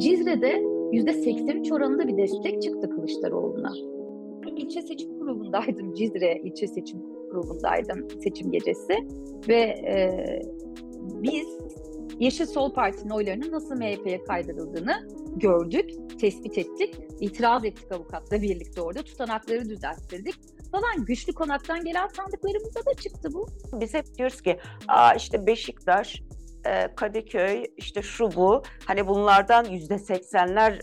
Cizre'de %83 oranında bir destek çıktı Kılıçdaroğlu'na. İlçe seçim kurulundaydım, Cizre ilçe seçim kurulundaydım seçim gecesi ve e, biz Yeşil Sol Parti'nin oylarının nasıl MHP'ye kaydırıldığını gördük, tespit ettik, itiraz ettik avukatla birlikte orada, tutanakları düzelttirdik falan. Güçlü konaktan gelen sandıklarımıza da çıktı bu. Biz hep diyoruz ki Aa, işte Beşiktaş, e, Kadıköy, işte şu bu, hani bunlardan yüzde seksenler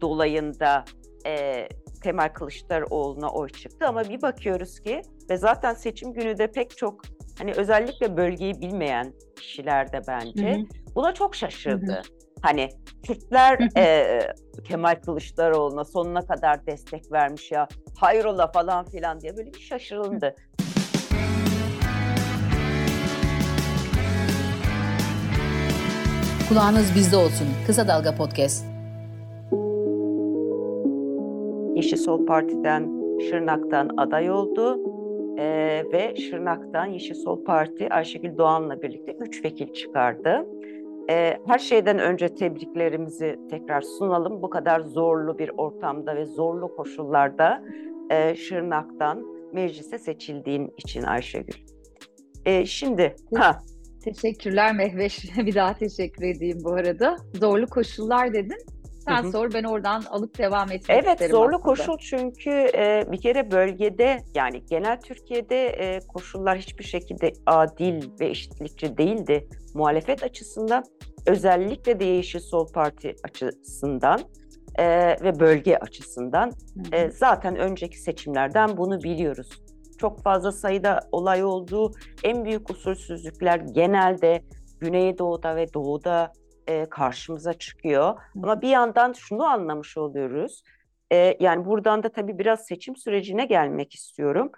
dolayında e, Kemal Kılıçdaroğlu'na oy çıktı ama bir bakıyoruz ki ve zaten seçim günü de pek çok hani özellikle bölgeyi bilmeyen kişiler de bence hı hı. buna çok şaşırdı. Hı hı. Hani Kürtler e, Kemal Kılıçdaroğlu'na sonuna kadar destek vermiş ya hayrola falan filan diye böyle bir şaşırıldı. Kulağınız bizde olsun. Kısa Dalga Podcast. Yeşil Sol Parti'den Şırnak'tan aday oldu ee, ve Şırnak'tan Yeşil Sol Parti Ayşegül Doğan'la birlikte üç vekil çıkardı. Ee, her şeyden önce tebriklerimizi tekrar sunalım. Bu kadar zorlu bir ortamda ve zorlu koşullarda e, Şırnak'tan meclise seçildiğin için Ayşegül. Ee, şimdi ha Teşekkürler Mehveş. Bir daha teşekkür edeyim bu arada. Zorlu koşullar dedin. Sen hı hı. sor ben oradan alıp devam etmek evet, isterim Evet zorlu aslında. koşul çünkü e, bir kere bölgede yani genel Türkiye'de e, koşullar hiçbir şekilde adil ve eşitlikçi değildi. Muhalefet açısından özellikle de Yeşil Sol Parti açısından e, ve bölge açısından e, zaten önceki seçimlerden bunu biliyoruz çok fazla sayıda olay olduğu en büyük usulsüzlükler genelde Güneydoğu'da ve Doğu'da e, karşımıza çıkıyor. Ama bir yandan şunu anlamış oluyoruz. E, yani buradan da tabii biraz seçim sürecine gelmek istiyorum.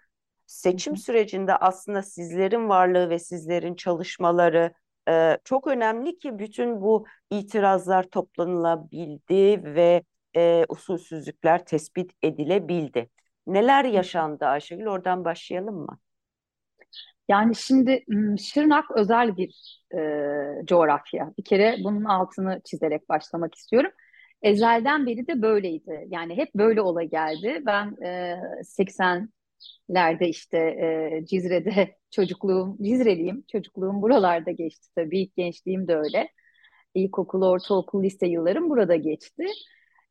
Seçim sürecinde aslında sizlerin varlığı ve sizlerin çalışmaları e, çok önemli ki bütün bu itirazlar toplanılabildi ve e, usulsüzlükler tespit edilebildi. Neler yaşandı Ayşegül? Oradan başlayalım mı? Yani şimdi Şırnak özel bir e, coğrafya. Bir kere bunun altını çizerek başlamak istiyorum. Ezelden beri de böyleydi. Yani hep böyle ola geldi. Ben e, 80'lerde işte e, Cizre'de çocukluğum, Cizreliyim. Çocukluğum buralarda geçti tabii. İlk gençliğim de öyle. İlkokul, ortaokul, lise yıllarım burada geçti.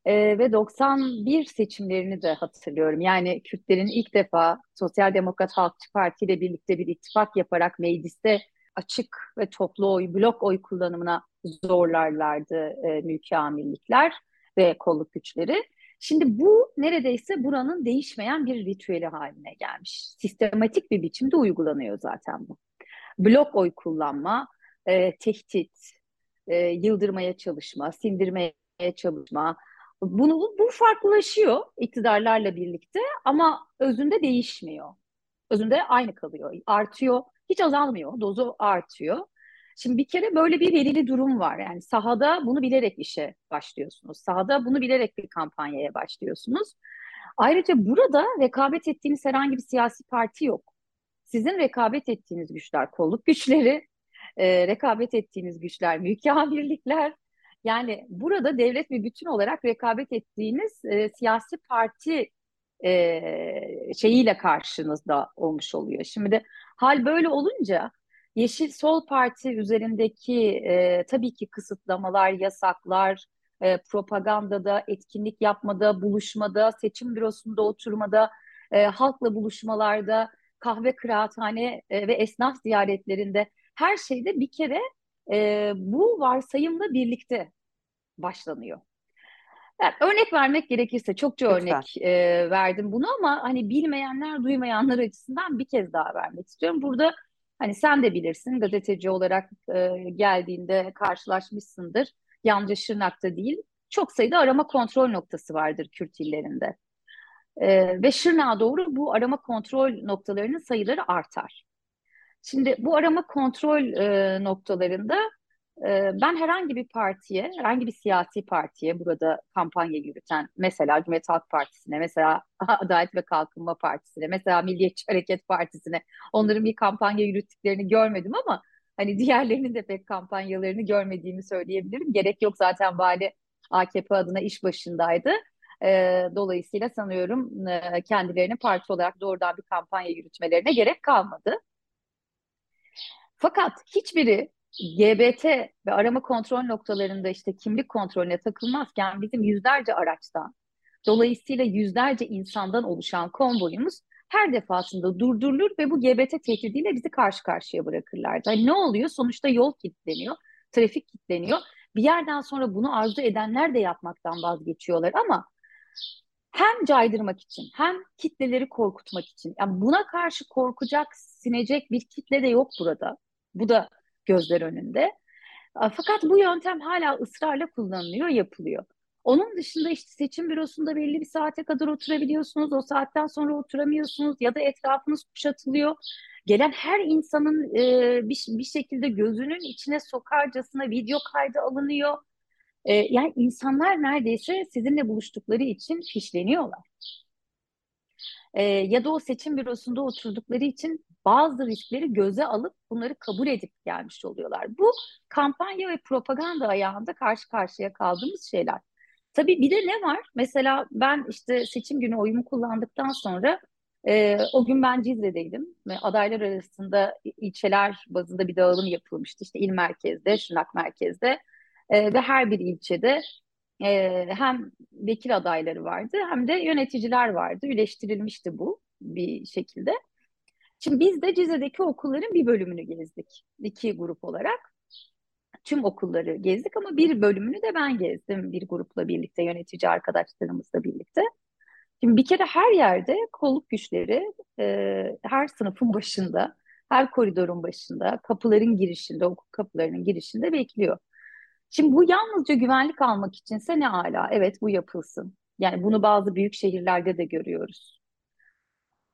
E, ve 91 seçimlerini de hatırlıyorum. Yani Kürtlerin ilk defa Sosyal Demokrat Halkçı Parti ile birlikte bir ittifak yaparak mecliste açık ve toplu oy, blok oy kullanımına zorlarlardı e, mülki amirlikler ve kolluk güçleri. Şimdi bu neredeyse buranın değişmeyen bir ritüeli haline gelmiş. Sistematik bir biçimde uygulanıyor zaten bu. Blok oy kullanma, e, tehdit, e, yıldırmaya çalışma, sindirmeye çalışma, bunu bu farklılaşıyor iktidarlarla birlikte ama özünde değişmiyor. Özünde aynı kalıyor. Artıyor. Hiç azalmıyor. Dozu artıyor. Şimdi bir kere böyle bir verili durum var. Yani sahada bunu bilerek işe başlıyorsunuz. Sahada bunu bilerek bir kampanyaya başlıyorsunuz. Ayrıca burada rekabet ettiğiniz herhangi bir siyasi parti yok. Sizin rekabet ettiğiniz güçler kolluk güçleri, e, rekabet ettiğiniz güçler mülki birlikler, yani burada devlet bir bütün olarak rekabet ettiğiniz e, siyasi parti e, şeyiyle karşınızda olmuş oluyor. Şimdi de hal böyle olunca Yeşil Sol Parti üzerindeki e, tabii ki kısıtlamalar, yasaklar, e, propagandada, etkinlik yapmada, buluşmada, seçim bürosunda oturmada, e, halkla buluşmalarda, kahve kıraathane e, ve esnaf ziyaretlerinde her şeyde bir kere e, bu varsayımla birlikte başlanıyor. Yani örnek vermek gerekirse çokça Lütfen. örnek e, verdim bunu ama hani bilmeyenler, duymayanlar açısından bir kez daha vermek istiyorum. Burada hani sen de bilirsin gazeteci olarak e, geldiğinde karşılaşmışsındır. Yalnızca Şırnak'ta değil, çok sayıda arama kontrol noktası vardır Kürt illerinde. E, ve Şırnak'a doğru bu arama kontrol noktalarının sayıları artar. Şimdi bu arama kontrol e, noktalarında e, ben herhangi bir partiye, herhangi bir siyasi partiye burada kampanya yürüten, mesela Cumhuriyet Halk Partisi'ne, mesela Adalet ve Kalkınma Partisi'ne, mesela Milliyetçi Hareket Partisi'ne onların bir kampanya yürüttüklerini görmedim ama hani diğerlerinin de pek kampanyalarını görmediğimi söyleyebilirim. Gerek yok zaten vali AKP adına iş başındaydı. E, dolayısıyla sanıyorum e, kendilerini parti olarak doğrudan bir kampanya yürütmelerine gerek kalmadı. Fakat hiçbiri GBT ve arama kontrol noktalarında işte kimlik kontrolüne takılmazken bizim yüzlerce araçtan, dolayısıyla yüzlerce insandan oluşan konvoyumuz her defasında durdurulur ve bu GBT tehdidiyle bizi karşı karşıya bırakırlardı. Yani ne oluyor? Sonuçta yol kilitleniyor, trafik kilitleniyor. Bir yerden sonra bunu arzu edenler de yapmaktan vazgeçiyorlar ama hem caydırmak için hem kitleleri korkutmak için. Yani buna karşı korkacak, sinecek bir kitle de yok burada. Bu da gözler önünde. Fakat bu yöntem hala ısrarla kullanılıyor, yapılıyor. Onun dışında işte seçim bürosunda belli bir saate kadar oturabiliyorsunuz. O saatten sonra oturamıyorsunuz ya da etrafınız kuşatılıyor. Gelen her insanın e, bir, bir şekilde gözünün içine sokarcasına video kaydı alınıyor. E, yani insanlar neredeyse sizinle buluştukları için fişleniyorlar. E, ya da o seçim bürosunda oturdukları için bazı riskleri göze alıp bunları kabul edip gelmiş oluyorlar. Bu kampanya ve propaganda ayağında karşı karşıya kaldığımız şeyler. Tabii bir de ne var? Mesela ben işte seçim günü oyumu kullandıktan sonra e, o gün ben Cizre'deydim ve adaylar arasında ilçeler bazında bir dağılım yapılmıştı. İşte il merkezde, Şırnak merkezde e, ve her bir ilçede e, hem vekil adayları vardı hem de yöneticiler vardı. Üleştirilmişti bu bir şekilde. Şimdi biz de Cizre'deki okulların bir bölümünü gezdik. iki grup olarak. Tüm okulları gezdik ama bir bölümünü de ben gezdim bir grupla birlikte, yönetici arkadaşlarımızla birlikte. Şimdi bir kere her yerde kolluk güçleri e, her sınıfın başında, her koridorun başında, kapıların girişinde, okul kapılarının girişinde bekliyor. Şimdi bu yalnızca güvenlik almak içinse ne ala? Evet bu yapılsın. Yani bunu bazı büyük şehirlerde de görüyoruz.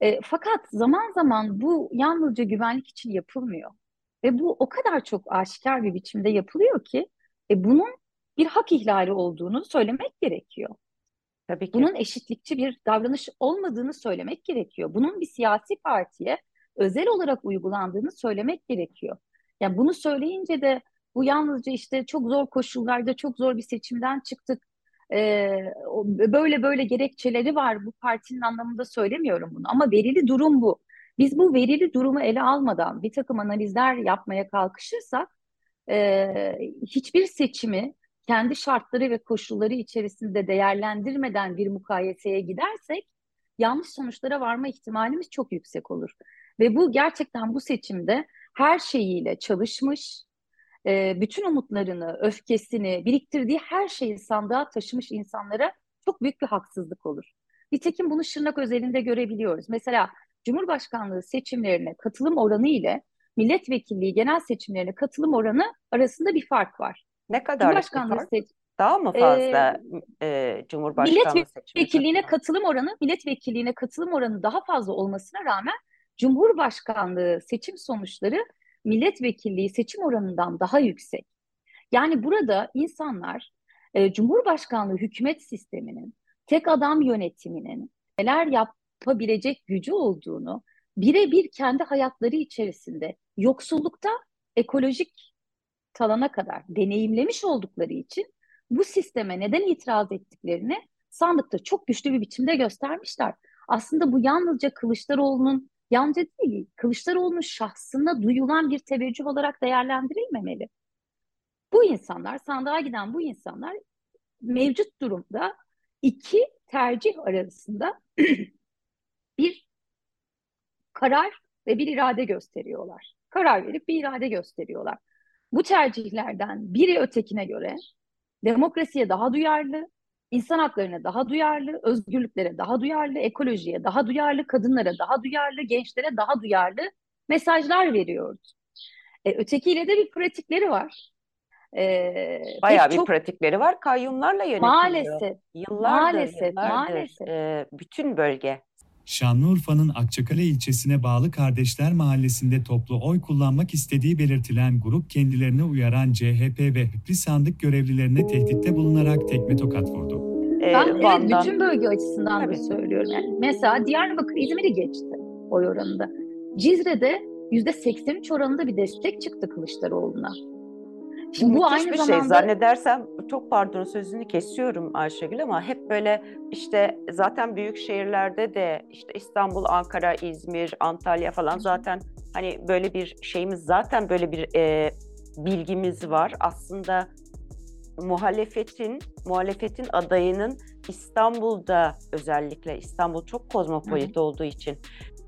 E, fakat zaman zaman bu yalnızca güvenlik için yapılmıyor. Ve bu o kadar çok aşikar bir biçimde yapılıyor ki e, bunun bir hak ihlali olduğunu söylemek gerekiyor. Tabii ki. Bunun eşitlikçi bir davranış olmadığını söylemek gerekiyor. Bunun bir siyasi partiye özel olarak uygulandığını söylemek gerekiyor. Yani bunu söyleyince de bu yalnızca işte çok zor koşullarda çok zor bir seçimden çıktık. Ee, böyle böyle gerekçeleri var bu partinin anlamında söylemiyorum bunu ama verili durum bu. Biz bu verili durumu ele almadan bir takım analizler yapmaya kalkışırsak e, hiçbir seçimi kendi şartları ve koşulları içerisinde değerlendirmeden bir mukayeseye gidersek yanlış sonuçlara varma ihtimalimiz çok yüksek olur. Ve bu gerçekten bu seçimde her şeyiyle çalışmış, e, bütün umutlarını, öfkesini, biriktirdiği her şeyi sandığa taşımış insanlara çok büyük bir haksızlık olur. Nitekim bunu Şırnak özelinde görebiliyoruz. Mesela Cumhurbaşkanlığı seçimlerine katılım oranı ile milletvekilliği genel seçimlerine katılım oranı arasında bir fark var. Ne kadar Cumhurbaşkanlığı fark? Seç- daha mı fazla ee, e, Cumhurbaşkanlığı milletvekilliğine katılım oranı milletvekilliğine katılım oranı daha fazla olmasına rağmen Cumhurbaşkanlığı seçim sonuçları milletvekilliği seçim oranından daha yüksek. Yani burada insanlar e, Cumhurbaşkanlığı hükümet sisteminin, tek adam yönetiminin neler yapabilecek gücü olduğunu birebir kendi hayatları içerisinde yoksullukta ekolojik talana kadar deneyimlemiş oldukları için bu sisteme neden itiraz ettiklerini sandıkta çok güçlü bir biçimde göstermişler. Aslında bu yalnızca Kılıçdaroğlu'nun yalnızca değil, Kılıçdaroğlu'nun şahsına duyulan bir teveccüh olarak değerlendirilmemeli. Bu insanlar, sandığa giden bu insanlar mevcut durumda iki tercih arasında bir karar ve bir irade gösteriyorlar. Karar verip bir irade gösteriyorlar. Bu tercihlerden biri ötekine göre demokrasiye daha duyarlı, insan haklarına daha duyarlı, özgürlüklere daha duyarlı, ekolojiye daha duyarlı, kadınlara daha duyarlı, gençlere daha duyarlı mesajlar veriyoruz. E, ötekiyle de bir pratikleri var. E, Bayağı bir çok, pratikleri var. Kayyumlarla yönetiliyor. Maalesef. Yıllardır, maalesef, yıllardır maalesef. E, bütün bölge. Şanlıurfa'nın Akçakale ilçesine bağlı Kardeşler Mahallesi'nde toplu oy kullanmak istediği belirtilen grup kendilerine uyaran CHP ve Hıpri sandık görevlilerine tehditte bulunarak tekme tokat vurdu. Ee, ben evet bütün bölge açısından Tabii. da söylüyorum. Yani mesela Diyarbakır İzmir'i geçti oy oranında. Cizre'de %83 oranında bir destek çıktı Kılıçdaroğlu'na. Şimdi bu aynı şey. zamanda şey zannedersem çok pardon sözünü kesiyorum Ayşegül ama hep böyle işte zaten büyük şehirlerde de işte İstanbul, Ankara, İzmir, Antalya falan zaten hani böyle bir şeyimiz zaten böyle bir e, bilgimiz var. Aslında muhalefetin muhalefetin adayının İstanbul'da özellikle İstanbul çok kozmopolit olduğu için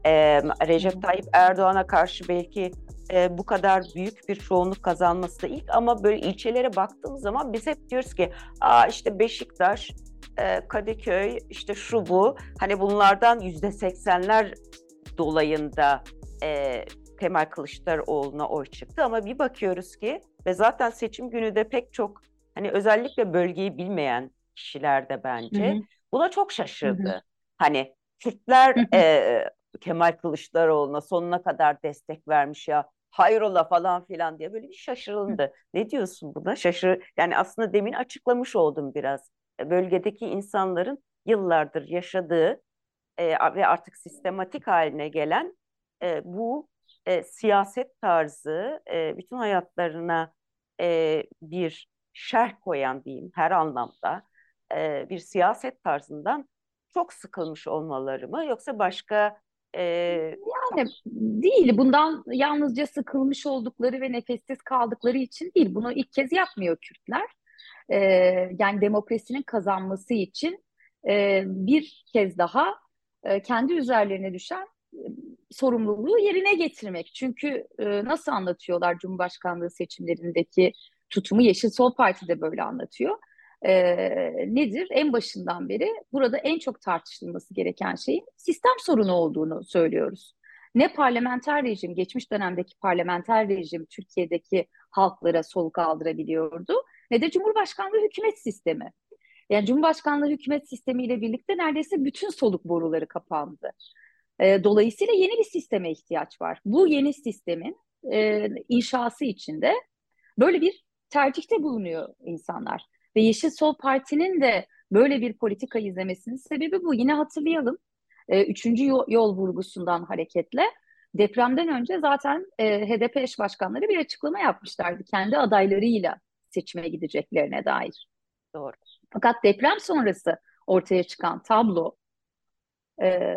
e, Recep Tayyip Erdoğan'a karşı belki e, bu kadar büyük bir çoğunluk kazanması da ilk ama böyle ilçelere baktığımız zaman biz hep diyoruz ki Aa işte Beşiktaş, e, Kadıköy, işte şu bu. Hani bunlardan yüzde seksenler dolayında e, Kemal Kılıçdaroğlu'na oy çıktı ama bir bakıyoruz ki ve zaten seçim günü de pek çok hani özellikle bölgeyi bilmeyen kişiler de bence hı hı. buna çok şaşırdı. Hı hı. Hani Kürtler e, Kemal Kılıçdaroğlu'na sonuna kadar destek vermiş ya hayrola falan filan diye böyle bir şaşırıldı. Ne diyorsun buna? Şaşır yani aslında demin açıklamış oldum biraz. E, bölgedeki insanların yıllardır yaşadığı e, ve artık sistematik haline gelen e, bu e, siyaset tarzı e, bütün hayatlarına e, bir şerh koyan diyeyim her anlamda e, bir siyaset tarzından çok sıkılmış olmaları mı yoksa başka e, yani değil bundan yalnızca sıkılmış oldukları ve nefessiz kaldıkları için değil bunu ilk kez yapmıyor Kürtler e, yani demokrasinin kazanması için e, bir kez daha e, kendi üzerlerine düşen sorumluluğu yerine getirmek. Çünkü e, nasıl anlatıyorlar Cumhurbaşkanlığı seçimlerindeki tutumu Yeşil Sol Parti de böyle anlatıyor. E, nedir? En başından beri burada en çok tartışılması gereken şeyin sistem sorunu olduğunu söylüyoruz. Ne parlamenter rejim, geçmiş dönemdeki parlamenter rejim Türkiye'deki halklara soluk aldırabiliyordu ne de Cumhurbaşkanlığı hükümet sistemi. Yani Cumhurbaşkanlığı hükümet sistemiyle birlikte neredeyse bütün soluk boruları kapandı. E, dolayısıyla yeni bir sisteme ihtiyaç var. Bu yeni sistemin e, inşası içinde böyle bir tercihte bulunuyor insanlar. Ve Yeşil Sol Parti'nin de böyle bir politika izlemesinin sebebi bu. Yine hatırlayalım. E, üçüncü yol, yol vurgusundan hareketle depremden önce zaten e, HDP eş başkanları bir açıklama yapmışlardı. Kendi adaylarıyla seçime gideceklerine dair. Doğru. Fakat deprem sonrası ortaya çıkan tablo e,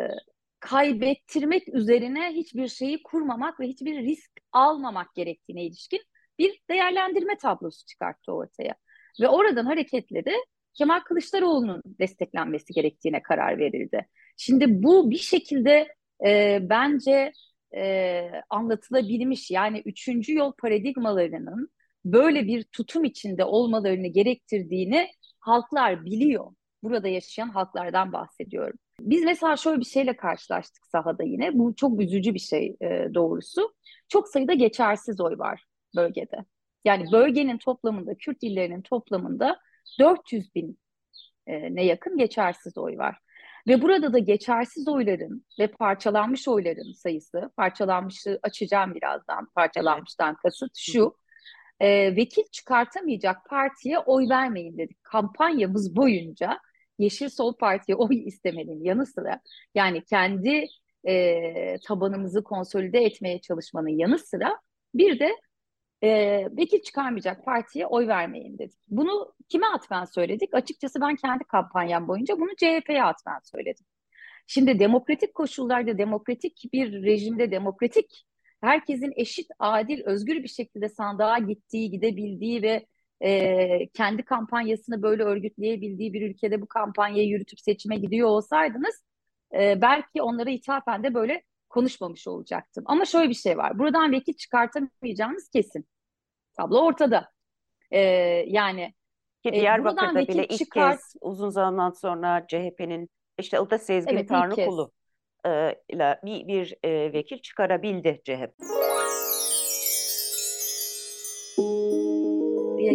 kaybettirmek üzerine hiçbir şeyi kurmamak ve hiçbir risk almamak gerektiğine ilişkin bir değerlendirme tablosu çıkarttı ortaya. Ve oradan hareketle de Kemal Kılıçdaroğlu'nun desteklenmesi gerektiğine karar verildi. Şimdi bu bir şekilde e, bence e, anlatılabilmiş yani üçüncü yol paradigmalarının böyle bir tutum içinde olmalarını gerektirdiğini halklar biliyor. Burada yaşayan halklardan bahsediyorum. Biz mesela şöyle bir şeyle karşılaştık sahada yine. Bu çok üzücü bir şey e, doğrusu. Çok sayıda geçersiz oy var bölgede. Yani bölgenin toplamında, Kürt illerinin toplamında 400 bin e, ne yakın geçersiz oy var. Ve burada da geçersiz oyların ve parçalanmış oyların sayısı, parçalanmışı açacağım birazdan, parçalanmıştan kasıt şu, e, vekil çıkartamayacak partiye oy vermeyin dedik. Kampanyamız boyunca Yeşil Sol Parti'ye oy istemenin yanı sıra yani kendi e, tabanımızı konsolide etmeye çalışmanın yanı sıra bir de e, vekil çıkarmayacak partiye oy vermeyin dedik. Bunu kime atfen söyledik? Açıkçası ben kendi kampanyam boyunca bunu CHP'ye atfen söyledim. Şimdi demokratik koşullarda, demokratik bir rejimde, demokratik herkesin eşit, adil, özgür bir şekilde sandığa gittiği, gidebildiği ve e, kendi kampanyasını böyle örgütleyebildiği bir ülkede bu kampanyayı yürütüp seçime gidiyor olsaydınız e, belki onlara ithafen de böyle konuşmamış olacaktım. Ama şöyle bir şey var. Buradan vekil çıkartamayacağınız kesin. Tablo ortada. E, yani ki Diyarbakır'da e, bile ilk çıkart... kez uzun zaman sonra CHP'nin işte o da Sezgin evet, Tanrıkulu e, ile bir, bir e, vekil çıkarabildi CHP.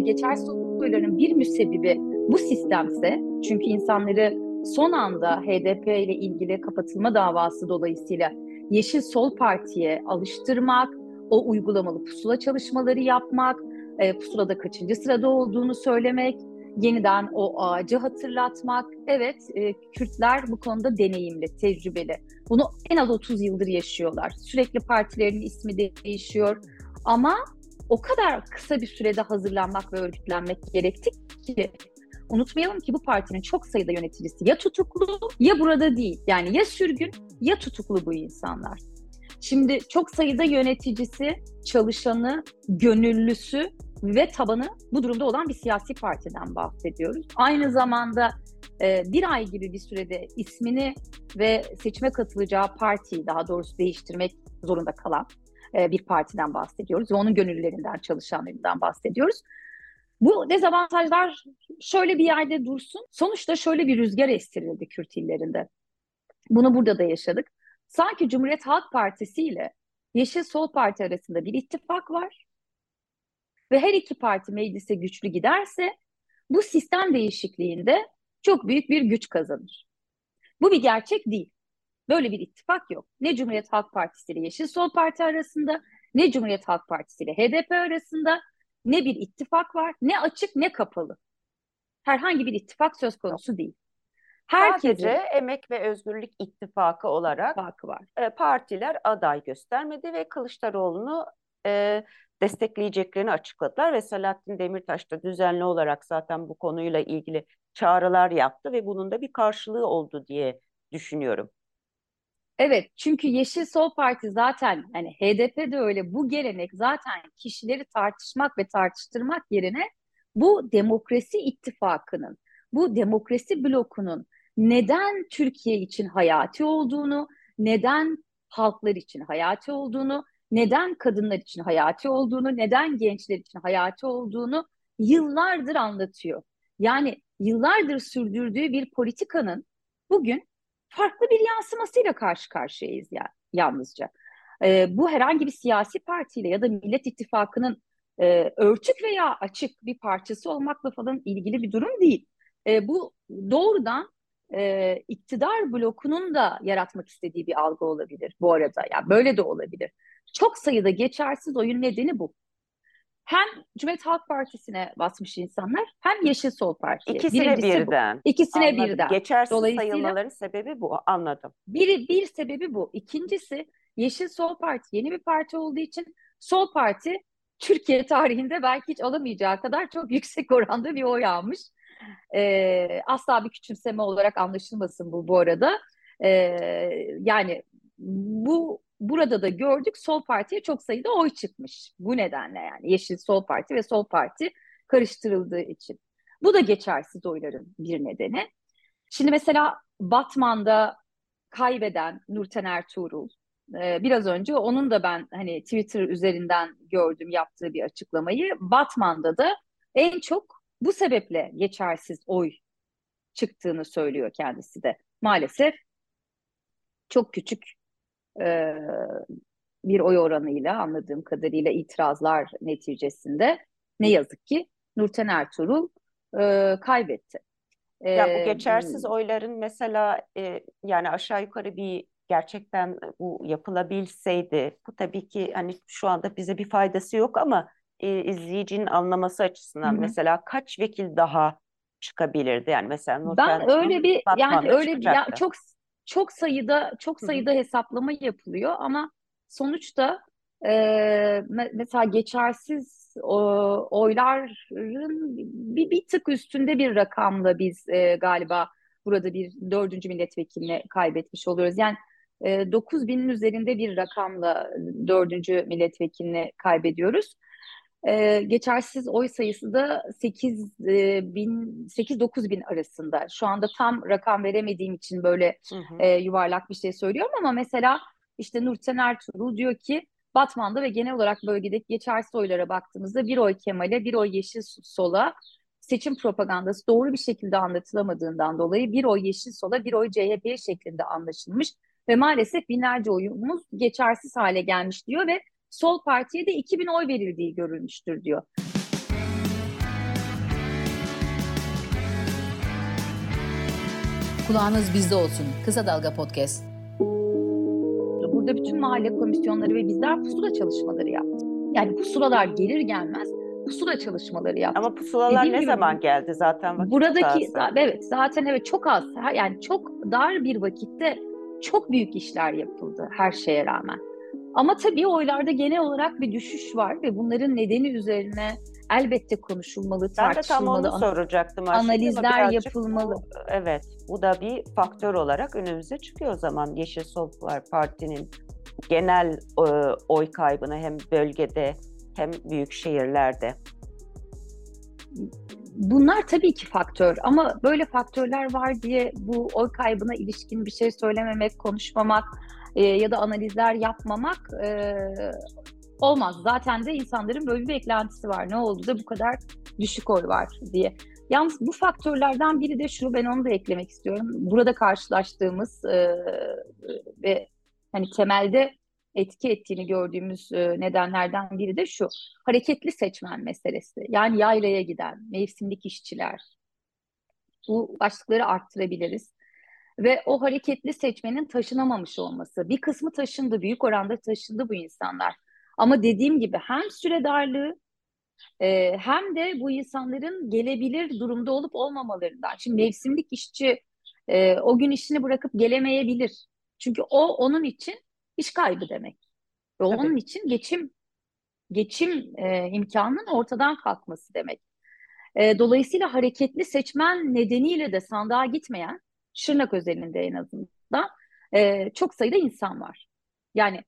Geçersiz oyların bir müsebbibi bu sistemse çünkü insanları son anda HDP ile ilgili kapatılma davası dolayısıyla Yeşil Sol Parti'ye alıştırmak, o uygulamalı pusula çalışmaları yapmak, e, pusulada kaçıncı sırada olduğunu söylemek, yeniden o ağacı hatırlatmak. Evet, e, Kürtler bu konuda deneyimli, tecrübeli. Bunu en az 30 yıldır yaşıyorlar. Sürekli partilerin ismi değişiyor. Ama o kadar kısa bir sürede hazırlanmak ve örgütlenmek gerekti ki unutmayalım ki bu partinin çok sayıda yöneticisi ya tutuklu ya burada değil. Yani ya sürgün ya tutuklu bu insanlar. Şimdi çok sayıda yöneticisi, çalışanı, gönüllüsü ve tabanı bu durumda olan bir siyasi partiden bahsediyoruz. Aynı zamanda e, bir ay gibi bir sürede ismini ve seçime katılacağı partiyi daha doğrusu değiştirmek zorunda kalan e, bir partiden bahsediyoruz ve onun gönüllülerinden, çalışanlarından bahsediyoruz. Bu dezavantajlar şöyle bir yerde dursun. Sonuçta şöyle bir rüzgar estirildi Kürt illerinde. Bunu burada da yaşadık. Sanki Cumhuriyet Halk Partisi ile Yeşil Sol Parti arasında bir ittifak var. Ve her iki parti meclise güçlü giderse bu sistem değişikliğinde çok büyük bir güç kazanır. Bu bir gerçek değil. Böyle bir ittifak yok. Ne Cumhuriyet Halk Partisi ile Yeşil Sol Parti arasında, ne Cumhuriyet Halk Partisi ile HDP arasında ne bir ittifak var, ne açık ne kapalı. Herhangi bir ittifak söz konusu değil. Herkesin, Sadece Emek ve Özgürlük İttifakı olarak ittifakı var. E, partiler aday göstermedi ve Kılıçdaroğlu'nu e, destekleyeceklerini açıkladılar ve Selahattin Demirtaş da düzenli olarak zaten bu konuyla ilgili çağrılar yaptı ve bunun da bir karşılığı oldu diye düşünüyorum. Evet çünkü Yeşil Sol Parti zaten yani HDP de öyle bu gelenek zaten kişileri tartışmak ve tartıştırmak yerine bu demokrasi ittifakının, bu demokrasi blokunun neden Türkiye için hayati olduğunu, neden halklar için hayati olduğunu, neden kadınlar için hayati olduğunu, neden gençler için hayati olduğunu yıllardır anlatıyor. Yani yıllardır sürdürdüğü bir politikanın bugün farklı bir yansımasıyla karşı karşıyayız ya, yalnızca. E, bu herhangi bir siyasi partiyle ya da Millet İttifakı'nın e, örtük veya açık bir parçası olmakla falan ilgili bir durum değil. E, bu doğrudan e, iktidar blokunun da yaratmak istediği bir algı olabilir bu arada. Yani böyle de olabilir. Çok sayıda geçersiz oyun nedeni bu. Hem Cumhuriyet Halk Partisi'ne basmış insanlar hem Yeşil Sol Parti'ye. İkisine Birincisi birden. Bu. İkisine Anladım. birden. Geçersiz sayılmaların sebebi bu. Anladım. Biri, bir sebebi bu. İkincisi Yeşil Sol Parti yeni bir parti olduğu için Sol Parti Türkiye tarihinde belki hiç alamayacağı kadar çok yüksek oranda bir oy almış. Ee, asla bir küçümseme olarak anlaşılmasın bu bu arada. Ee, yani bu burada da gördük Sol Parti'ye çok sayıda oy çıkmış. Bu nedenle yani Yeşil Sol Parti ve Sol Parti karıştırıldığı için. Bu da geçersiz oyların bir nedeni. Şimdi mesela Batman'da kaybeden Nurten Ertuğrul, e, biraz önce onun da ben hani Twitter üzerinden gördüm yaptığı bir açıklamayı. Batman'da da en çok bu sebeple geçersiz oy çıktığını söylüyor kendisi de. Maalesef çok küçük e, bir oy oranıyla anladığım kadarıyla itirazlar neticesinde ne yazık ki Nurten Ertuğrul e, kaybetti. Ya bu e, geçersiz e, oyların mesela e, yani aşağı yukarı bir gerçekten bu yapılabilseydi bu tabii ki hani şu anda bize bir faydası yok ama e, izleyicinin anlaması açısından hı. mesela kaç vekil daha çıkabilirdi yani mesela Nurten Ben öyle bir yani öyle bir ya çok çok sayıda çok sayıda Hı-hı. hesaplama yapılıyor ama sonuçta e, mesela geçersiz o, oyların bir, bir tık üstünde bir rakamla biz e, galiba burada bir dördüncü milletvekilini kaybetmiş oluyoruz. Yani e, 9 binin üzerinde bir rakamla dördüncü milletvekilini kaybediyoruz. Ee, geçersiz oy sayısı da 8 e, bin 8-9 bin arasında. Şu anda tam rakam veremediğim için böyle hı hı. E, yuvarlak bir şey söylüyorum ama mesela işte Nurten Ertuğrul diyor ki Batman'da ve genel olarak bölgedeki geçersiz oylara baktığımızda bir oy Kemal'e, bir oy Yeşil Sol'a seçim propagandası doğru bir şekilde anlatılamadığından dolayı bir oy Yeşil Sol'a, bir oy CHP'ye şeklinde anlaşılmış ve maalesef binlerce oyumuz geçersiz hale gelmiş diyor ve Sol Parti'ye de 2000 oy verildiği görülmüştür diyor. Kulağınız bizde olsun. Kısa Dalga Podcast. Burada bütün mahalle komisyonları ve bizler pusula çalışmaları yaptık. Yani pusulalar gelir gelmez pusula çalışmaları yaptık. Ama pusulalar Dediğim ne gibi, zaman geldi zaten vakit Buradaki evet zaten evet çok az yani çok dar bir vakitte çok büyük işler yapıldı her şeye rağmen. Ama tabii oylarda genel olarak bir düşüş var ve bunların nedeni üzerine elbette konuşulmalı, tartışılmalı. Ben de tam onu soracaktım aslında. Analizler yapılmalı. Bu, evet, bu da bir faktör olarak önümüze çıkıyor o zaman Yeşil Sol Parti'nin genel e, oy kaybını hem bölgede hem büyük şehirlerde. Bunlar tabii ki faktör ama böyle faktörler var diye bu oy kaybına ilişkin bir şey söylememek, konuşmamak e, ya da analizler yapmamak e, olmaz. Zaten de insanların böyle bir beklentisi var. Ne oldu da bu kadar düşük oy var diye. Yalnız bu faktörlerden biri de şu, ben onu da eklemek istiyorum. Burada karşılaştığımız e, ve hani temelde etki ettiğini gördüğümüz e, nedenlerden biri de şu. Hareketli seçmen meselesi. Yani yaylaya giden, mevsimlik işçiler. Bu başlıkları arttırabiliriz. Ve o hareketli seçmenin taşınamamış olması. Bir kısmı taşındı, büyük oranda taşındı bu insanlar. Ama dediğim gibi hem süre darlığı e, hem de bu insanların gelebilir durumda olup olmamalarından. Şimdi mevsimlik işçi e, o gün işini bırakıp gelemeyebilir. Çünkü o onun için iş kaybı demek. Ve Tabii. onun için geçim geçim e, imkanının ortadan kalkması demek. E, dolayısıyla hareketli seçmen nedeniyle de sandığa gitmeyen, Şırnak özelinde en azından e, çok sayıda insan var. Yani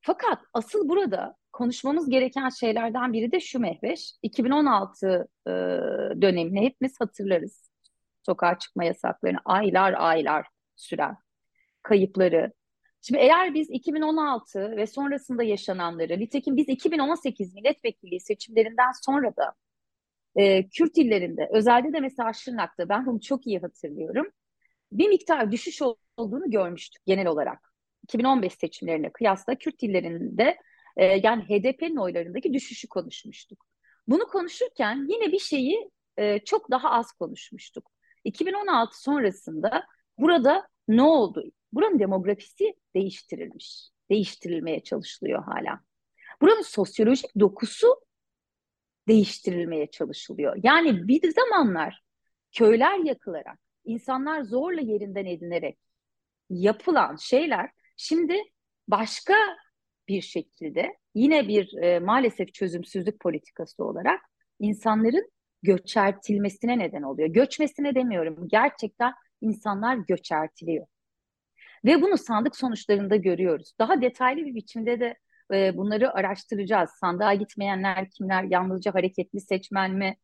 fakat asıl burada konuşmamız gereken şeylerden biri de şu Mehveş. 2016 e, dönemini hepimiz hatırlarız. Sokağa çıkma yasaklarını aylar aylar süren kayıpları, Şimdi eğer biz 2016 ve sonrasında yaşananları, nitekim biz 2018 milletvekilliği seçimlerinden sonra da e, Kürt illerinde, özellikle de mesela Şırnak'ta, ben bunu çok iyi hatırlıyorum, bir miktar düşüş olduğunu görmüştük genel olarak. 2015 seçimlerine kıyasla Kürt illerinde e, yani HDP'nin oylarındaki düşüşü konuşmuştuk. Bunu konuşurken yine bir şeyi e, çok daha az konuşmuştuk. 2016 sonrasında burada ne oldu? Buranın demografisi değiştirilmiş. Değiştirilmeye çalışılıyor hala. Buranın sosyolojik dokusu değiştirilmeye çalışılıyor. Yani bir zamanlar köyler yakılarak, insanlar zorla yerinden edinerek yapılan şeyler şimdi başka bir şekilde yine bir e, maalesef çözümsüzlük politikası olarak insanların göçertilmesine neden oluyor. Göçmesine demiyorum. Gerçekten insanlar göçertiliyor. Ve bunu sandık sonuçlarında görüyoruz. Daha detaylı bir biçimde de e, bunları araştıracağız. Sandığa gitmeyenler kimler, yalnızca hareketli seçmen mi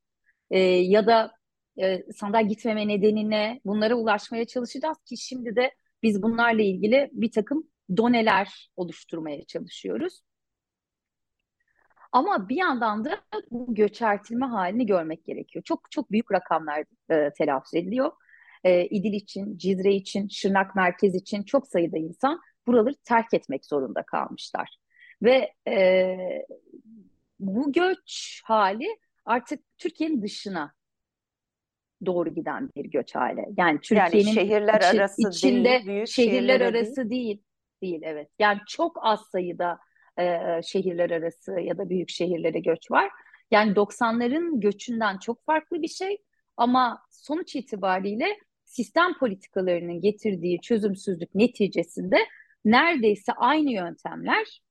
e, ya da e, sandığa gitmeme nedenine bunlara ulaşmaya çalışacağız ki şimdi de biz bunlarla ilgili bir takım doneler oluşturmaya çalışıyoruz. Ama bir yandan da bu göçertilme halini görmek gerekiyor. Çok çok büyük rakamlar e, telaffuz ediliyor e, İdil için, Cizre için, Şırnak Merkez için çok sayıda insan buraları terk etmek zorunda kalmışlar. Ve e, bu göç hali artık Türkiye'nin dışına doğru giden bir göç hali. Yani Türkiye'nin yani şehirler içi, arası içinde değil, büyük şehirler arası değil. değil. Değil evet. Yani çok az sayıda e, şehirler arası ya da büyük şehirlere göç var. Yani 90'ların göçünden çok farklı bir şey ama sonuç itibariyle sistem politikalarının getirdiği çözümsüzlük neticesinde neredeyse aynı yöntemler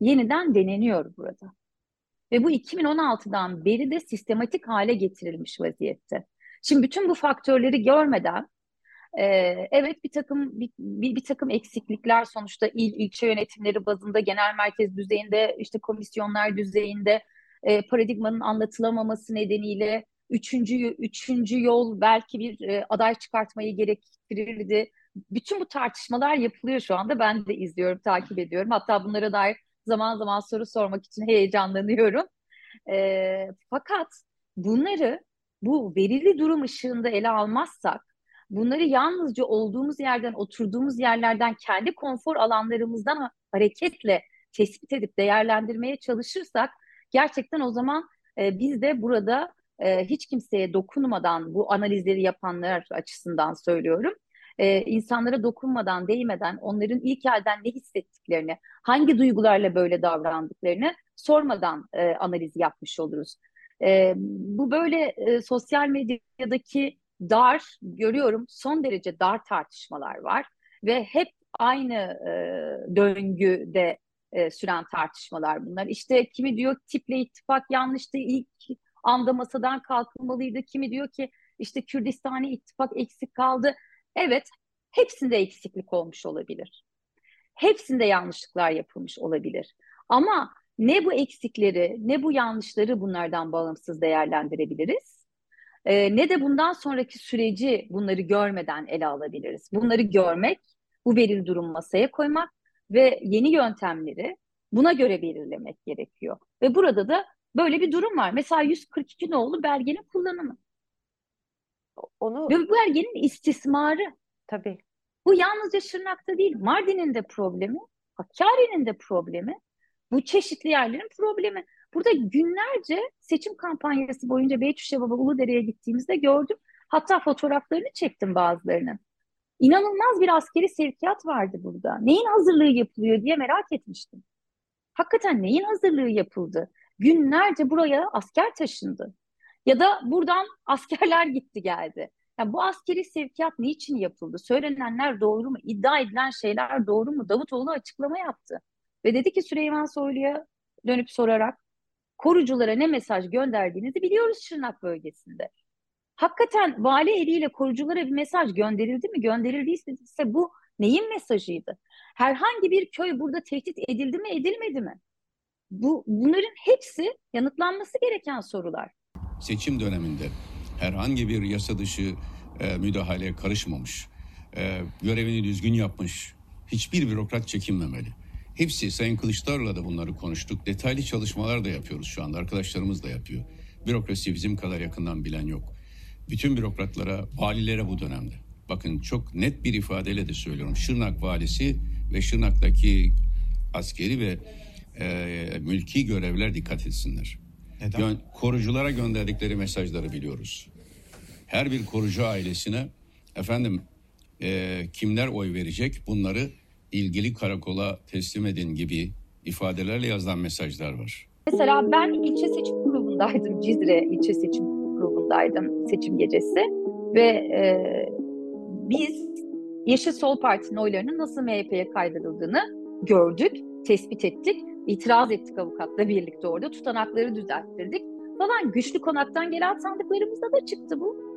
yeniden deneniyor burada. Ve bu 2016'dan beri de sistematik hale getirilmiş vaziyette. Şimdi bütün bu faktörleri görmeden e, evet bir takım bir, bir, bir takım eksiklikler sonuçta il ilçe yönetimleri bazında genel merkez düzeyinde işte komisyonlar düzeyinde e, paradigmanın anlatılamaması nedeniyle Üçüncü, üçüncü yol belki bir e, aday çıkartmayı gerektirirdi. Bütün bu tartışmalar yapılıyor şu anda. Ben de izliyorum, takip ediyorum. Hatta bunlara dair zaman zaman soru sormak için heyecanlanıyorum. E, fakat bunları bu verili durum ışığında ele almazsak, bunları yalnızca olduğumuz yerden, oturduğumuz yerlerden, kendi konfor alanlarımızdan hareketle tespit edip değerlendirmeye çalışırsak, gerçekten o zaman e, biz de burada e, hiç kimseye dokunmadan bu analizleri yapanlar açısından söylüyorum. E, insanlara dokunmadan, değmeden onların ilk elden ne hissettiklerini, hangi duygularla böyle davrandıklarını sormadan e, analiz yapmış oluruz. E, bu böyle e, sosyal medyadaki dar, görüyorum son derece dar tartışmalar var ve hep aynı e, döngüde e, süren tartışmalar bunlar. İşte kimi diyor tiple ittifak yanlıştı, ilk anda masadan kalkılmalıydı. Kimi diyor ki işte Kürdistani ittifak eksik kaldı. Evet, hepsinde eksiklik olmuş olabilir. Hepsinde yanlışlıklar yapılmış olabilir. Ama ne bu eksikleri ne bu yanlışları bunlardan bağımsız değerlendirebiliriz. E, ne de bundan sonraki süreci bunları görmeden ele alabiliriz. Bunları görmek, bu verili durum masaya koymak ve yeni yöntemleri buna göre belirlemek gerekiyor. Ve burada da böyle bir durum var. Mesela 142 nolu belgenin kullanımı. Onu... Ve bu belgenin istismarı. Tabii. Bu yalnızca Şırnak'ta değil, Mardin'in de problemi, Hakkari'nin de problemi, bu çeşitli yerlerin problemi. Burada günlerce seçim kampanyası boyunca Beytüşşebaba Uludere'ye gittiğimizde gördüm. Hatta fotoğraflarını çektim bazılarının. İnanılmaz bir askeri sevkiyat vardı burada. Neyin hazırlığı yapılıyor diye merak etmiştim. Hakikaten neyin hazırlığı yapıldı? Günlerce buraya asker taşındı. Ya da buradan askerler gitti geldi. Yani bu askeri sevkiyat niçin yapıldı? Söylenenler doğru mu? İddia edilen şeyler doğru mu? Davutoğlu açıklama yaptı. Ve dedi ki Süleyman Soylu'ya dönüp sorarak koruculara ne mesaj gönderdiğinizi biliyoruz Şırnak bölgesinde. Hakikaten vali eliyle koruculara bir mesaj gönderildi mi? Gönderildiyse bu neyin mesajıydı? Herhangi bir köy burada tehdit edildi mi, edilmedi mi? Bu bunların hepsi yanıtlanması gereken sorular. Seçim döneminde herhangi bir yasa dışı e, müdahaleye karışmamış, e, görevini düzgün yapmış, hiçbir bürokrat çekinmemeli. Hepsi Sayın Kılıçdaroğlu'la da bunları konuştuk. Detaylı çalışmalar da yapıyoruz şu anda. Arkadaşlarımız da yapıyor. Bürokrasi bizim kadar yakından bilen yok. Bütün bürokratlara, valilere bu dönemde. Bakın çok net bir ifadeyle de söylüyorum. Şırnak valisi ve Şırnak'taki askeri ve e, mülki görevler dikkat etsinler. Neden? Gö- koruculara gönderdikleri mesajları biliyoruz. Her bir korucu ailesine efendim e, kimler oy verecek bunları ilgili karakola teslim edin gibi ifadelerle yazılan mesajlar var. Mesela ben ilçe seçim kurulundaydım. Cizre ilçe seçim kurulundaydım seçim gecesi. Ve e, biz Yeşil Sol Parti'nin oylarının nasıl MHP'ye kaydırıldığını gördük, tespit ettik. İtiraz ettik avukatla birlikte orada. Tutanakları düzelttirdik falan. Güçlü konaktan gelen sandıklarımızda da çıktı bu.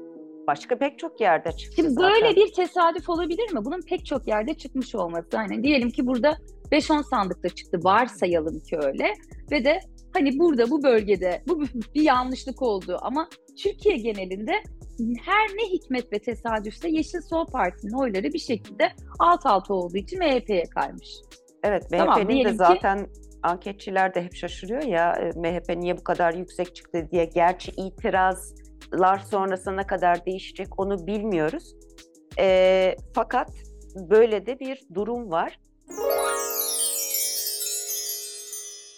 Başka pek çok yerde çıktı Şimdi zaten. böyle bir tesadüf olabilir mi? Bunun pek çok yerde çıkmış olması. Yani diyelim ki burada 5-10 sandıkta çıktı. Varsayalım ki öyle. Ve de hani burada bu bölgede bu bir yanlışlık oldu ama Türkiye genelinde her ne hikmet ve tesadüfse Yeşil Sol Parti'nin oyları bir şekilde alt alta olduğu için MHP'ye kaymış. Evet MHP'nin tamam, de zaten ki, anketçiler de hep şaşırıyor ya e, MHP niye bu kadar yüksek çıktı diye. Gerçi itiraz lar sonrasında ne kadar değişecek onu bilmiyoruz. E, fakat böyle de bir durum var.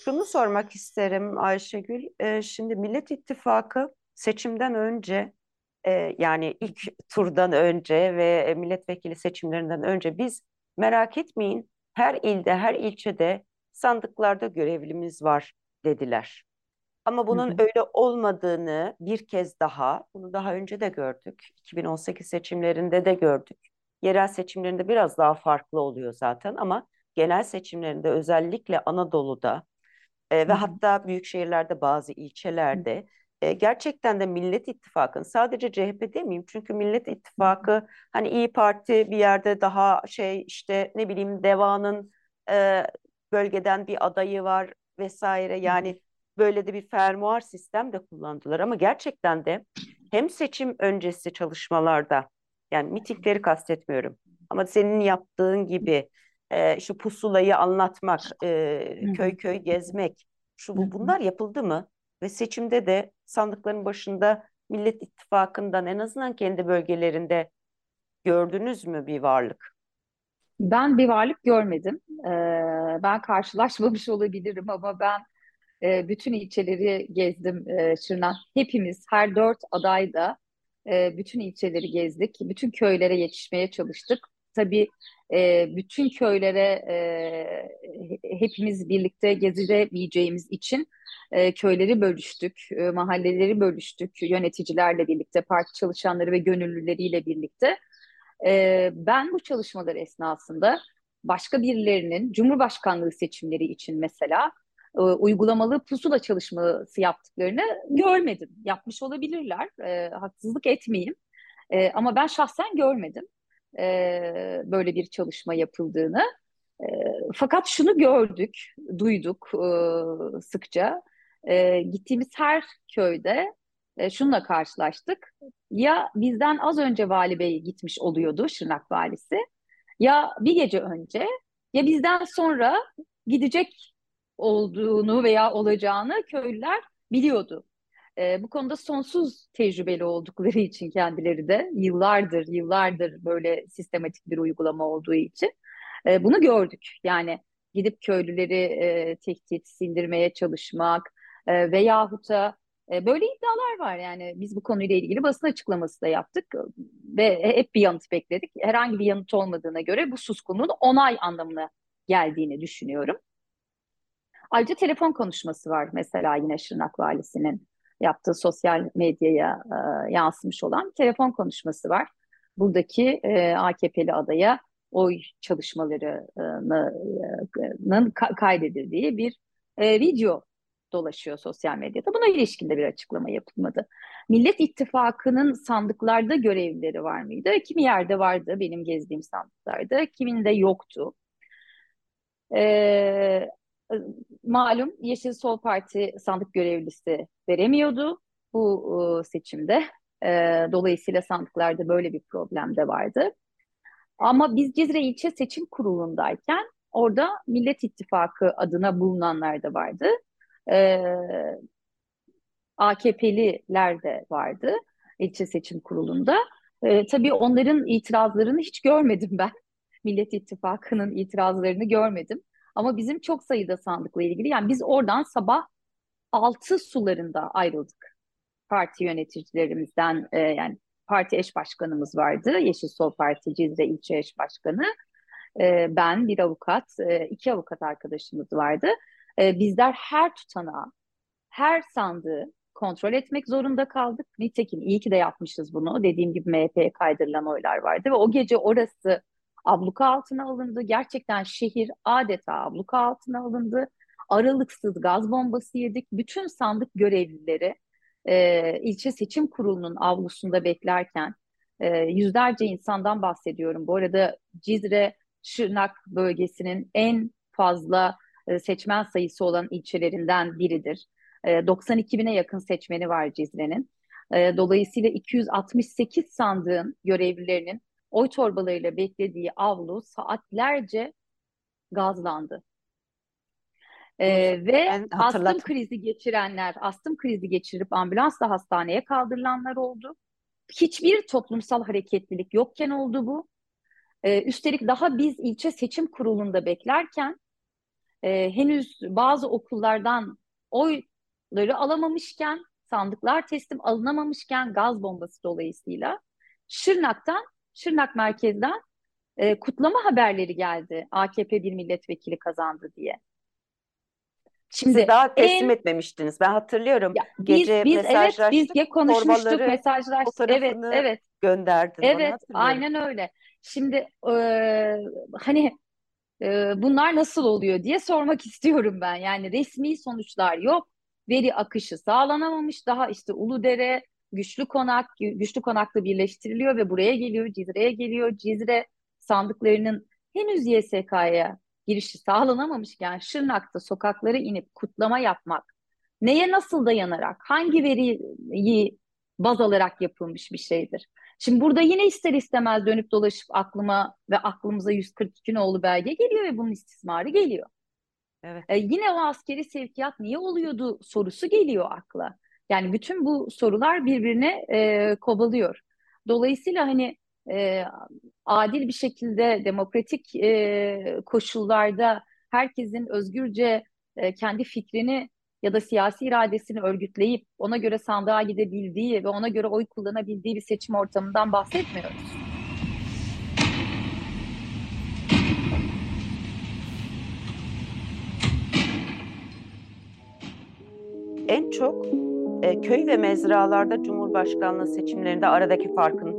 Şunu sormak isterim Ayşegül. E, şimdi Millet İttifakı seçimden önce e, yani ilk turdan önce ve milletvekili seçimlerinden önce biz merak etmeyin her ilde her ilçede sandıklarda görevlimiz var dediler. Ama bunun hı hı. öyle olmadığını bir kez daha, bunu daha önce de gördük. 2018 seçimlerinde de gördük. Yerel seçimlerinde biraz daha farklı oluyor zaten ama genel seçimlerinde özellikle Anadolu'da e, ve hı hı. hatta büyük şehirlerde bazı ilçelerde e, gerçekten de Millet İttifakı'nın sadece CHP demeyeyim çünkü Millet İttifakı hani İyi Parti bir yerde daha şey işte ne bileyim Deva'nın e, bölgeden bir adayı var vesaire yani böyle de bir fermuar sistem de kullandılar ama gerçekten de hem seçim öncesi çalışmalarda yani mitingleri kastetmiyorum ama senin yaptığın gibi e, şu pusulayı anlatmak, e, köy köy gezmek, şu bu bunlar yapıldı mı? Ve seçimde de sandıkların başında Millet İttifakı'ndan en azından kendi bölgelerinde gördünüz mü bir varlık? Ben bir varlık görmedim. Ee, ben karşılaşmamış olabilirim ama ben e, bütün ilçeleri gezdim e, Şırnak. Hepimiz her dört aday da e, bütün ilçeleri gezdik. Bütün köylere yetişmeye çalıştık. Tabii e, bütün köylere e, hepimiz birlikte geziremeyeceğimiz için e, köyleri bölüştük, e, mahalleleri bölüştük yöneticilerle birlikte, parti çalışanları ve gönüllüleriyle birlikte. E, ben bu çalışmalar esnasında başka birilerinin Cumhurbaşkanlığı seçimleri için mesela e, uygulamalı pusula çalışması yaptıklarını görmedim. Yapmış olabilirler, e, haksızlık etmeyeyim. E, ama ben şahsen görmedim e, böyle bir çalışma yapıldığını. E, fakat şunu gördük, duyduk e, sıkça. E, gittiğimiz her köyde e, şununla karşılaştık. Ya bizden az önce Vali Bey gitmiş oluyordu, Şırnak Valisi. Ya bir gece önce ya bizden sonra gidecek olduğunu veya olacağını köylüler biliyordu. E, bu konuda sonsuz tecrübeli oldukları için kendileri de yıllardır yıllardır böyle sistematik bir uygulama olduğu için e, bunu gördük. Yani gidip köylüleri e, tehdit, sindirmeye çalışmak e, veyahut da e, böyle iddialar var yani biz bu konuyla ilgili basın açıklaması da yaptık ve hep bir yanıt bekledik. Herhangi bir yanıt olmadığına göre bu suskunluğun onay anlamına geldiğini düşünüyorum. Ayrıca telefon konuşması var mesela yine Şırnak Valisi'nin yaptığı sosyal medyaya e, yansımış olan telefon konuşması var. Buradaki e, AKP'li adaya oy çalışmalarının kaydedildiği bir e, video dolaşıyor sosyal medyada. Buna ilişkin de bir açıklama yapılmadı. Millet İttifakı'nın sandıklarda görevlileri var mıydı? Kimi yerde vardı benim gezdiğim sandıklarda, kiminde yoktu. Ee, malum Yeşil Sol Parti sandık görevlisi veremiyordu bu e, seçimde. E, dolayısıyla sandıklarda böyle bir problem de vardı. Ama biz Cizre İlçe Seçim Kurulu'ndayken orada Millet İttifakı adına bulunanlar da vardı. E, AKP'liler de vardı ilçe seçim kurulunda. E, tabii onların itirazlarını hiç görmedim ben. Millet İttifakı'nın itirazlarını görmedim. Ama bizim çok sayıda sandıkla ilgili yani biz oradan sabah 6 sularında ayrıldık. Parti yöneticilerimizden e, yani parti eş başkanımız vardı. Yeşil Sol Parti Cizre ilçe eş başkanı. E, ben bir avukat, e, iki avukat arkadaşımız vardı. E, bizler her tutanağı, her sandığı kontrol etmek zorunda kaldık. Nitekim iyi ki de yapmışız bunu. Dediğim gibi MHP'ye kaydırılan oylar vardı ve o gece orası abluka altına alındı. Gerçekten şehir adeta abluka altına alındı. Aralıksız gaz bombası yedik. Bütün sandık görevlileri e, ilçe seçim kurulunun avlusunda beklerken e, yüzlerce insandan bahsediyorum. Bu arada Cizre Şırnak bölgesinin en fazla e, seçmen sayısı olan ilçelerinden biridir. E, 92 bine yakın seçmeni var Cizre'nin. E, dolayısıyla 268 sandığın görevlilerinin oy torbalarıyla beklediği avlu saatlerce gazlandı. Ee, ve astım krizi geçirenler, astım krizi geçirip ambulansla hastaneye kaldırılanlar oldu. Hiçbir toplumsal hareketlilik yokken oldu bu. Ee, üstelik daha biz ilçe seçim kurulunda beklerken e, henüz bazı okullardan oyları alamamışken, sandıklar teslim alınamamışken gaz bombası dolayısıyla Şırnak'tan Şırnak merkezden e, kutlama haberleri geldi. AKP bir milletvekili kazandı diye. Şimdi Siz daha teslim en, etmemiştiniz. Ben hatırlıyorum. Ya, Gece biz, mesajlaştık. Evet, biz konuşmuştuk, mesajlaştık. Evet, evet. Gönderdin evet, aynen öyle. Şimdi e, hani e, bunlar nasıl oluyor diye sormak istiyorum ben. Yani resmi sonuçlar yok. Veri akışı sağlanamamış. Daha işte Uludere, Güçlü Konak, Güçlü Konak'la birleştiriliyor ve buraya geliyor, Cizre'ye geliyor. Cizre sandıklarının henüz YSK'ya girişi sağlanamamışken Şırnak'ta sokaklara inip kutlama yapmak neye nasıl dayanarak, hangi veriyi baz alarak yapılmış bir şeydir? Şimdi burada yine ister istemez dönüp dolaşıp aklıma ve aklımıza 142 nolu belge geliyor ve bunun istismarı geliyor. Evet. Ee, yine o askeri sevkiyat niye oluyordu sorusu geliyor akla. Yani bütün bu sorular birbirine e, kovalıyor. Dolayısıyla hani e, adil bir şekilde demokratik e, koşullarda herkesin özgürce e, kendi fikrini ya da siyasi iradesini örgütleyip ona göre sandığa gidebildiği ve ona göre oy kullanabildiği bir seçim ortamından bahsetmiyoruz. En çok e, köy ve mezralarda Cumhurbaşkanlığı seçimlerinde aradaki farkın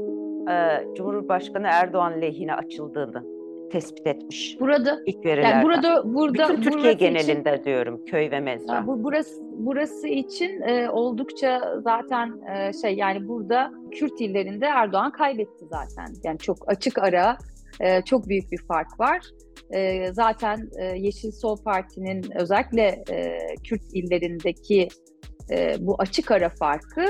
e, Cumhurbaşkanı Erdoğan lehine açıldığını tespit etmiş. Burada ilk verilerden. Yani burada burada bütün Türkiye genelinde için, diyorum köy ve mezra. Bu burası burası için e, oldukça zaten e, şey yani burada Kürt illerinde Erdoğan kaybetti zaten. Yani çok açık ara e, çok büyük bir fark var. E, zaten e, Yeşil Sol Parti'nin özellikle e, Kürt illerindeki e, bu açık ara farkı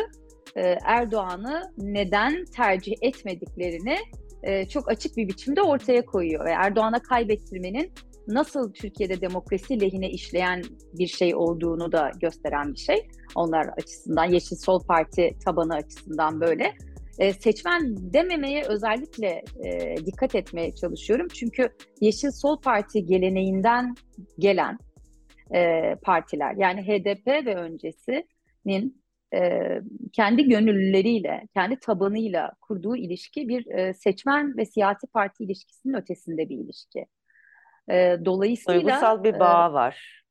e, Erdoğan'ı neden tercih etmediklerini e, çok açık bir biçimde ortaya koyuyor. Ve Erdoğan'a kaybettirmenin nasıl Türkiye'de demokrasi lehine işleyen bir şey olduğunu da gösteren bir şey. Onlar açısından, Yeşil Sol Parti tabanı açısından böyle. E, seçmen dememeye özellikle e, dikkat etmeye çalışıyorum. Çünkü Yeşil Sol Parti geleneğinden gelen e, partiler, yani HDP ve öncesinin e, kendi gönüllüleriyle, kendi tabanıyla kurduğu ilişki bir e, seçmen ve siyasi parti ilişkisinin ötesinde bir ilişki. E, dolayısıyla duygusal bir bağ e, var.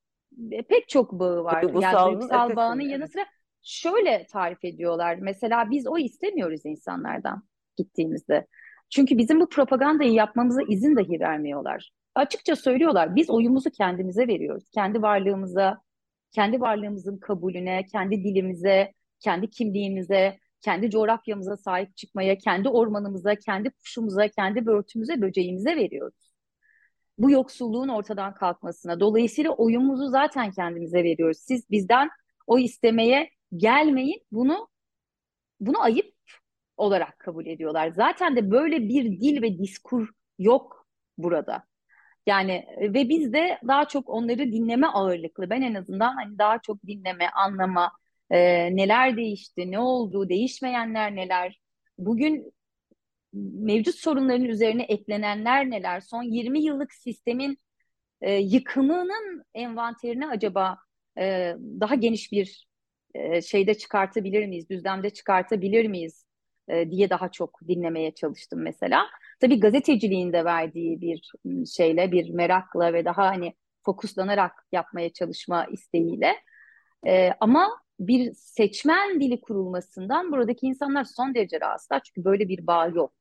Pek çok bağı var. yani duygusal bağının yanı sıra şöyle tarif ediyorlar. Mesela biz o istemiyoruz insanlardan gittiğimizde. Çünkü bizim bu propagandayı yapmamıza izin dahi vermiyorlar. Açıkça söylüyorlar. Biz oyumuzu kendimize veriyoruz. Kendi varlığımıza, kendi varlığımızın kabulüne, kendi dilimize, kendi kimliğimize, kendi coğrafyamıza sahip çıkmaya, kendi ormanımıza, kendi kuşumuza, kendi börtümüze, böceğimize veriyoruz. Bu yoksulluğun ortadan kalkmasına. Dolayısıyla oyumuzu zaten kendimize veriyoruz. Siz bizden o istemeye gelmeyin. Bunu bunu ayıp olarak kabul ediyorlar. Zaten de böyle bir dil ve diskur yok burada. Yani ve biz de daha çok onları dinleme ağırlıklı. Ben en azından hani daha çok dinleme, anlama, e, neler değişti, ne oldu, değişmeyenler neler. Bugün mevcut sorunların üzerine eklenenler neler? Son 20 yıllık sistemin e, yıkımının envanterini acaba e, daha geniş bir e, şeyde çıkartabilir miyiz, düzlemde çıkartabilir miyiz e, diye daha çok dinlemeye çalıştım mesela. Tabii gazeteciliğin de verdiği bir şeyle, bir merakla ve daha hani fokuslanarak yapmaya çalışma isteğiyle. E, ama bir seçmen dili kurulmasından buradaki insanlar son derece rahatsızlar. Çünkü böyle bir bağ yok.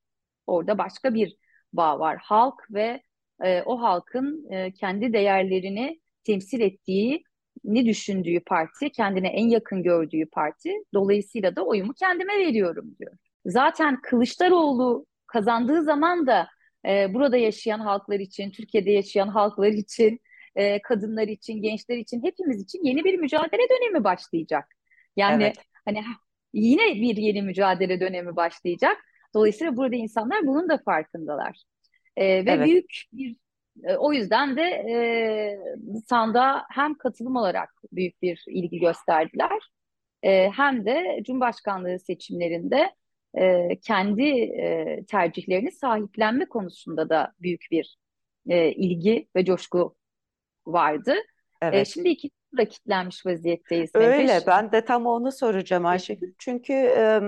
Orada başka bir bağ var. Halk ve e, o halkın e, kendi değerlerini temsil ettiği ne düşündüğü parti, kendine en yakın gördüğü parti. Dolayısıyla da oyumu kendime veriyorum diyor. Zaten Kılıçdaroğlu kazandığı zaman da e, burada yaşayan halklar için, Türkiye'de yaşayan halklar için, e, kadınlar için, gençler için, hepimiz için yeni bir mücadele dönemi başlayacak. Yani evet. hani yine bir yeni mücadele dönemi başlayacak. Dolayısıyla burada insanlar bunun da farkındalar. E, ve evet. büyük bir e, o yüzden de e, sanda hem katılım olarak büyük bir ilgi gösterdiler e, hem de Cumhurbaşkanlığı seçimlerinde e, kendi e, tercihlerini sahiplenme konusunda da büyük bir e, ilgi ve coşku vardı. E, evet. E, şimdi iki da kitlenmiş vaziyetteyiz. Öyle ben de tam onu soracağım Ayşegül. Çünkü e,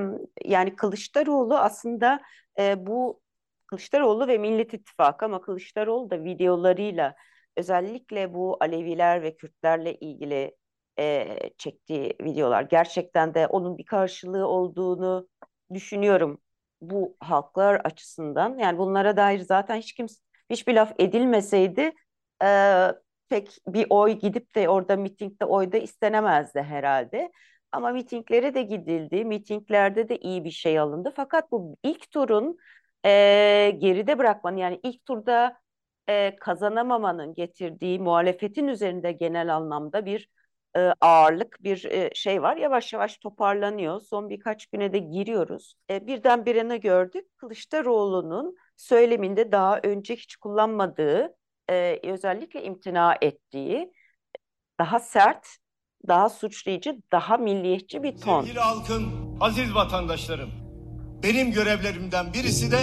yani Kılıçdaroğlu aslında e, bu Kılıçdaroğlu ve Millet İttifakı ama Kılıçdaroğlu da videolarıyla özellikle bu Aleviler ve Kürtlerle ilgili e, çektiği videolar gerçekten de onun bir karşılığı olduğunu düşünüyorum bu halklar açısından. Yani bunlara dair zaten hiç kimse hiçbir laf edilmeseydi e, pek bir oy gidip de orada mitingde oyda istenemezdi herhalde. Ama mitinglere de gidildi. Mitinglerde de iyi bir şey alındı. Fakat bu ilk turun e, geride bırakmanın yani ilk turda e, kazanamamanın getirdiği muhalefetin üzerinde genel anlamda bir e, ağırlık bir e, şey var. Yavaş yavaş toparlanıyor. Son birkaç güne de giriyoruz. E, birdenbire ne gördük? Kılıçdaroğlu'nun söyleminde daha önce hiç kullanmadığı, e, özellikle imtina ettiği daha sert, daha suçlayıcı, daha milliyetçi bir ton. Sevgili halkın, aziz vatandaşlarım, benim görevlerimden birisi de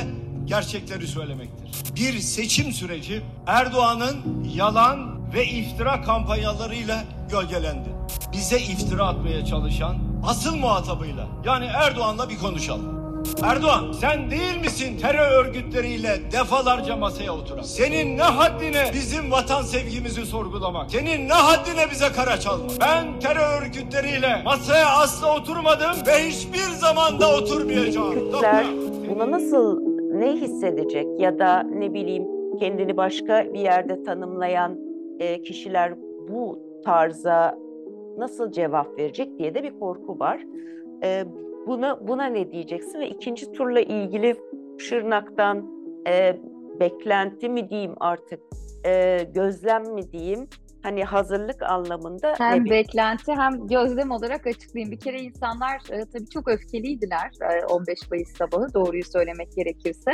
gerçekleri söylemektir. Bir seçim süreci Erdoğan'ın yalan ve iftira kampanyalarıyla gölgelendi. Bize iftira atmaya çalışan asıl muhatabıyla yani Erdoğan'la bir konuşalım. Erdoğan sen değil misin terör örgütleriyle defalarca masaya oturan? Senin ne haddine bizim vatan sevgimizi sorgulamak? Senin ne haddine bize kara çalmak? Ben terör örgütleriyle masaya asla oturmadım ve hiçbir zamanda oturmayacağım. Kürtler buna nasıl ne hissedecek ya da ne bileyim kendini başka bir yerde tanımlayan e, kişiler bu tarza nasıl cevap verecek diye de bir korku var. E, buna buna ne diyeceksin ve ikinci turla ilgili Şırnak'tan e, beklenti mi diyeyim artık, e, gözlem mi diyeyim, hani hazırlık anlamında hem ne... beklenti hem gözlem olarak açıklayayım. Bir kere insanlar e, tabii çok öfkeliydiler e, 15 Mayıs sabahı doğruyu söylemek gerekirse.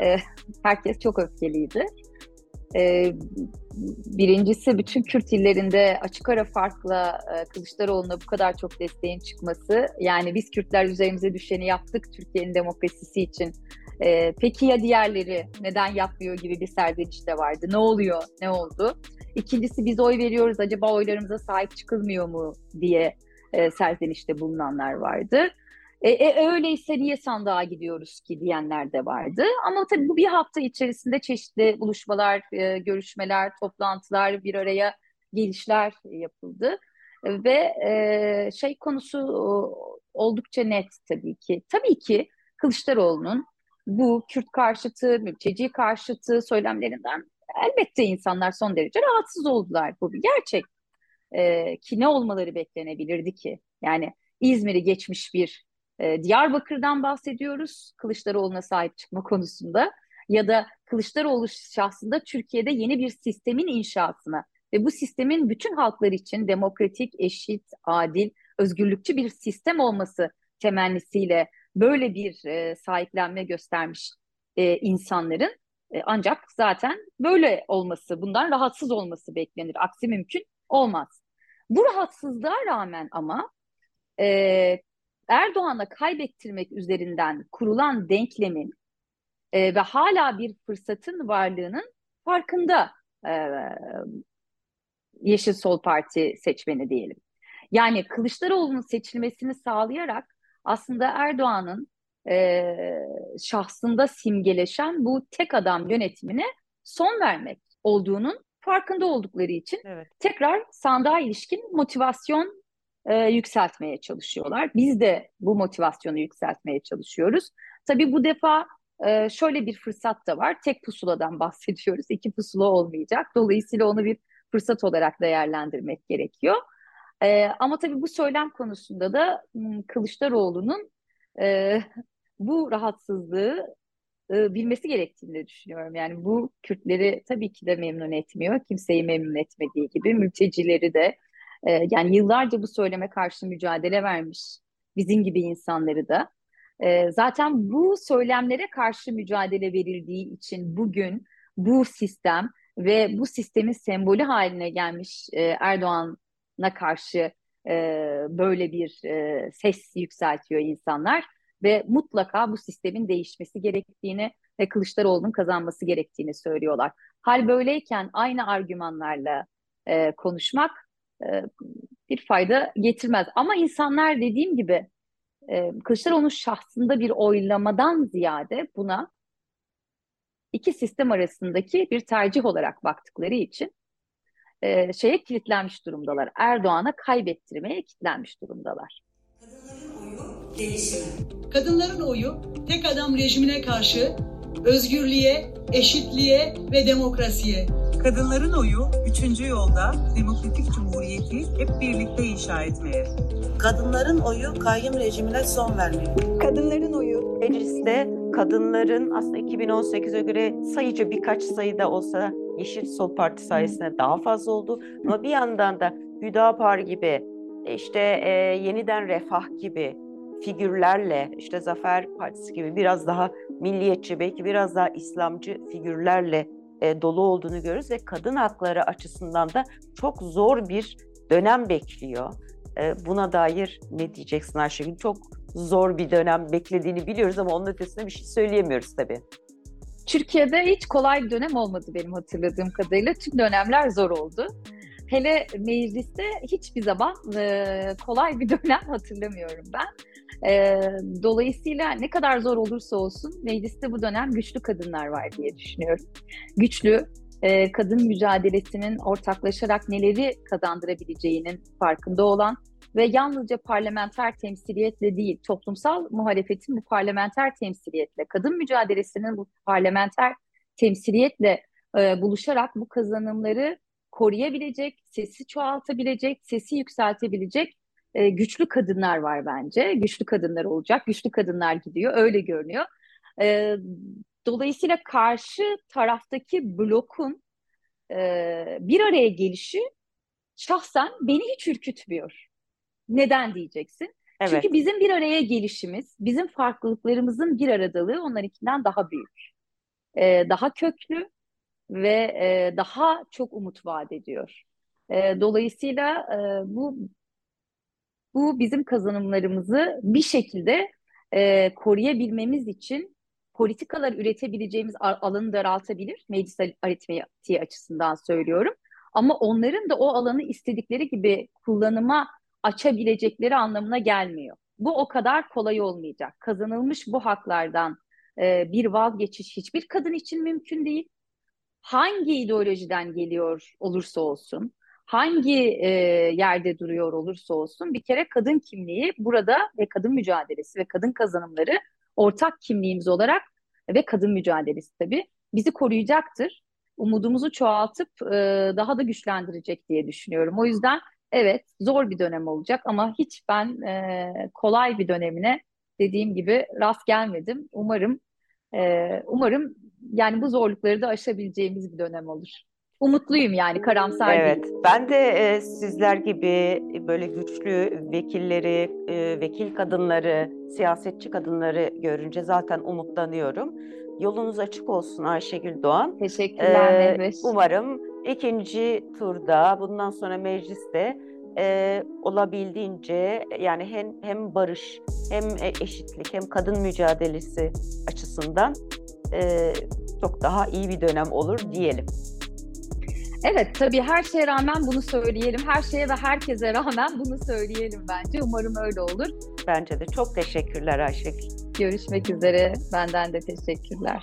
E, herkes çok öfkeliydi. E, birincisi bütün Kürt illerinde açık ara farkla e, Kılıçdaroğlu'na bu kadar çok desteğin çıkması. Yani biz Kürtler üzerimize düşeni yaptık Türkiye'nin demokrasisi için. E, peki ya diğerleri neden yapmıyor gibi bir serdeniş de vardı. Ne oluyor, ne oldu? İkincisi biz oy veriyoruz acaba oylarımıza sahip çıkılmıyor mu diye e, serzenişte bulunanlar vardı. E, e, öyleyse niye sandığa gidiyoruz ki diyenler de vardı. Ama tabii bu bir hafta içerisinde çeşitli buluşmalar, e, görüşmeler, toplantılar, bir araya gelişler yapıldı. Ve e, şey konusu oldukça net tabii ki. Tabii ki Kılıçdaroğlu'nun bu Kürt karşıtı, mülteci karşıtı söylemlerinden elbette insanlar son derece rahatsız oldular. Bu bir gerçek. E, ki ne olmaları beklenebilirdi ki? Yani İzmir'i geçmiş bir e, Diyarbakır'dan bahsediyoruz Kılıçdaroğlu'na sahip çıkma konusunda ya da Kılıçdaroğlu şahsında Türkiye'de yeni bir sistemin inşasına ve bu sistemin bütün halklar için demokratik, eşit, adil, özgürlükçü bir sistem olması temennisiyle böyle bir e, sahiplenme göstermiş e, insanların e, ancak zaten böyle olması, bundan rahatsız olması beklenir. Aksi mümkün olmaz. Bu rahatsızlığa rağmen ama e, Erdoğan'a kaybettirmek üzerinden kurulan denklemin e, ve hala bir fırsatın varlığının farkında e, Yeşil Sol Parti seçmeni diyelim. Yani Kılıçdaroğlu'nun seçilmesini sağlayarak aslında Erdoğan'ın e, şahsında simgeleşen bu tek adam yönetimine son vermek olduğunun farkında oldukları için evet. tekrar sandığa ilişkin motivasyon e, yükseltmeye çalışıyorlar. Biz de bu motivasyonu yükseltmeye çalışıyoruz. Tabii bu defa e, şöyle bir fırsat da var. Tek pusuladan bahsediyoruz. İki pusula olmayacak. Dolayısıyla onu bir fırsat olarak değerlendirmek gerekiyor. E, ama tabii bu söylem konusunda da Kılıçdaroğlu'nun e, bu rahatsızlığı e, bilmesi gerektiğini düşünüyorum. Yani bu Kürtleri tabii ki de memnun etmiyor. Kimseyi memnun etmediği gibi mültecileri de e, yani yıllarca bu söyleme karşı mücadele vermiş bizim gibi insanları da. E, zaten bu söylemlere karşı mücadele verildiği için bugün bu sistem ve bu sistemin sembolü haline gelmiş e, Erdoğan'a karşı e, böyle bir e, ses yükseltiyor insanlar ve mutlaka bu sistemin değişmesi gerektiğini ve Kılıçdaroğlu'nun kazanması gerektiğini söylüyorlar. Hal böyleyken aynı argümanlarla e, konuşmak e, bir fayda getirmez. Ama insanlar dediğim gibi e, Kılıçdaroğlu'nun şahsında bir oylamadan ziyade buna iki sistem arasındaki bir tercih olarak baktıkları için e, şeye kilitlenmiş durumdalar. Erdoğan'a kaybettirmeye kilitlenmiş durumdalar. Kadınların oyu değişimi. Kadınların oyu tek adam rejimine karşı özgürlüğe, eşitliğe ve demokrasiye Kadınların oyu üçüncü yolda demokratik cumhuriyeti hep birlikte inşa etmeye. Kadınların oyu kayyum rejimine son vermeye. Kadınların oyu mecliste kadınların aslında 2018'e göre sayıca birkaç sayıda olsa Yeşil Sol Parti sayesinde daha fazla oldu. Ama bir yandan da Hüdapar gibi işte e, yeniden refah gibi figürlerle işte Zafer Partisi gibi biraz daha milliyetçi belki biraz daha İslamcı figürlerle e, dolu olduğunu görürüz ve kadın hakları açısından da çok zor bir dönem bekliyor. E, buna dair ne diyeceksin Ayşegül? Çok zor bir dönem beklediğini biliyoruz ama onun ötesinde bir şey söyleyemiyoruz tabii. Türkiye'de hiç kolay bir dönem olmadı benim hatırladığım kadarıyla. Tüm dönemler zor oldu. Hele mecliste hiçbir zaman e, kolay bir dönem hatırlamıyorum ben. E, dolayısıyla ne kadar zor olursa olsun mecliste bu dönem güçlü kadınlar var diye düşünüyorum. Güçlü, e, kadın mücadelesinin ortaklaşarak neleri kazandırabileceğinin farkında olan ve yalnızca parlamenter temsiliyetle değil, toplumsal muhalefetin bu parlamenter temsiliyetle, kadın mücadelesinin bu parlamenter temsiliyetle e, buluşarak bu kazanımları koruyabilecek, sesi çoğaltabilecek, sesi yükseltebilecek e, güçlü kadınlar var bence. Güçlü kadınlar olacak, güçlü kadınlar gidiyor, öyle görünüyor. E, dolayısıyla karşı taraftaki blokun e, bir araya gelişi şahsen beni hiç ürkütmüyor. Neden diyeceksin? Evet. Çünkü bizim bir araya gelişimiz, bizim farklılıklarımızın bir aradalığı onlarınkinden daha büyük. E, daha köklü ve e, daha çok umut vaat ediyor. E, dolayısıyla e, bu bu bizim kazanımlarımızı bir şekilde e, koruyabilmemiz için politikalar üretebileceğimiz alanı daraltabilir. Meclis aritmetiği açısından söylüyorum. Ama onların da o alanı istedikleri gibi kullanıma açabilecekleri anlamına gelmiyor. Bu o kadar kolay olmayacak. Kazanılmış bu haklardan e, bir vazgeçiş hiçbir kadın için mümkün değil. Hangi ideolojiden geliyor olursa olsun, hangi e, yerde duruyor olursa olsun bir kere kadın kimliği burada ve kadın mücadelesi ve kadın kazanımları ortak kimliğimiz olarak ve kadın mücadelesi tabii bizi koruyacaktır. Umudumuzu çoğaltıp e, daha da güçlendirecek diye düşünüyorum. O yüzden evet zor bir dönem olacak ama hiç ben e, kolay bir dönemine dediğim gibi rast gelmedim. Umarım e, umarım yani bu zorlukları da aşabileceğimiz bir dönem olur. Umutluyum yani karamsar evet, değil. Ben de e, sizler gibi böyle güçlü vekilleri, e, vekil kadınları, siyasetçi kadınları görünce zaten umutlanıyorum. Yolunuz açık olsun Ayşegül Doğan. Teşekkürler ee, Umarım ikinci turda bundan sonra mecliste e, olabildiğince yani hem hem barış hem e, eşitlik hem kadın mücadelesi açısından e, çok daha iyi bir dönem olur diyelim. Evet tabii her şeye rağmen bunu söyleyelim. Her şeye ve herkese rağmen bunu söyleyelim bence. Umarım öyle olur. Bence de. Çok teşekkürler Ayşegül. Görüşmek üzere. Benden de teşekkürler.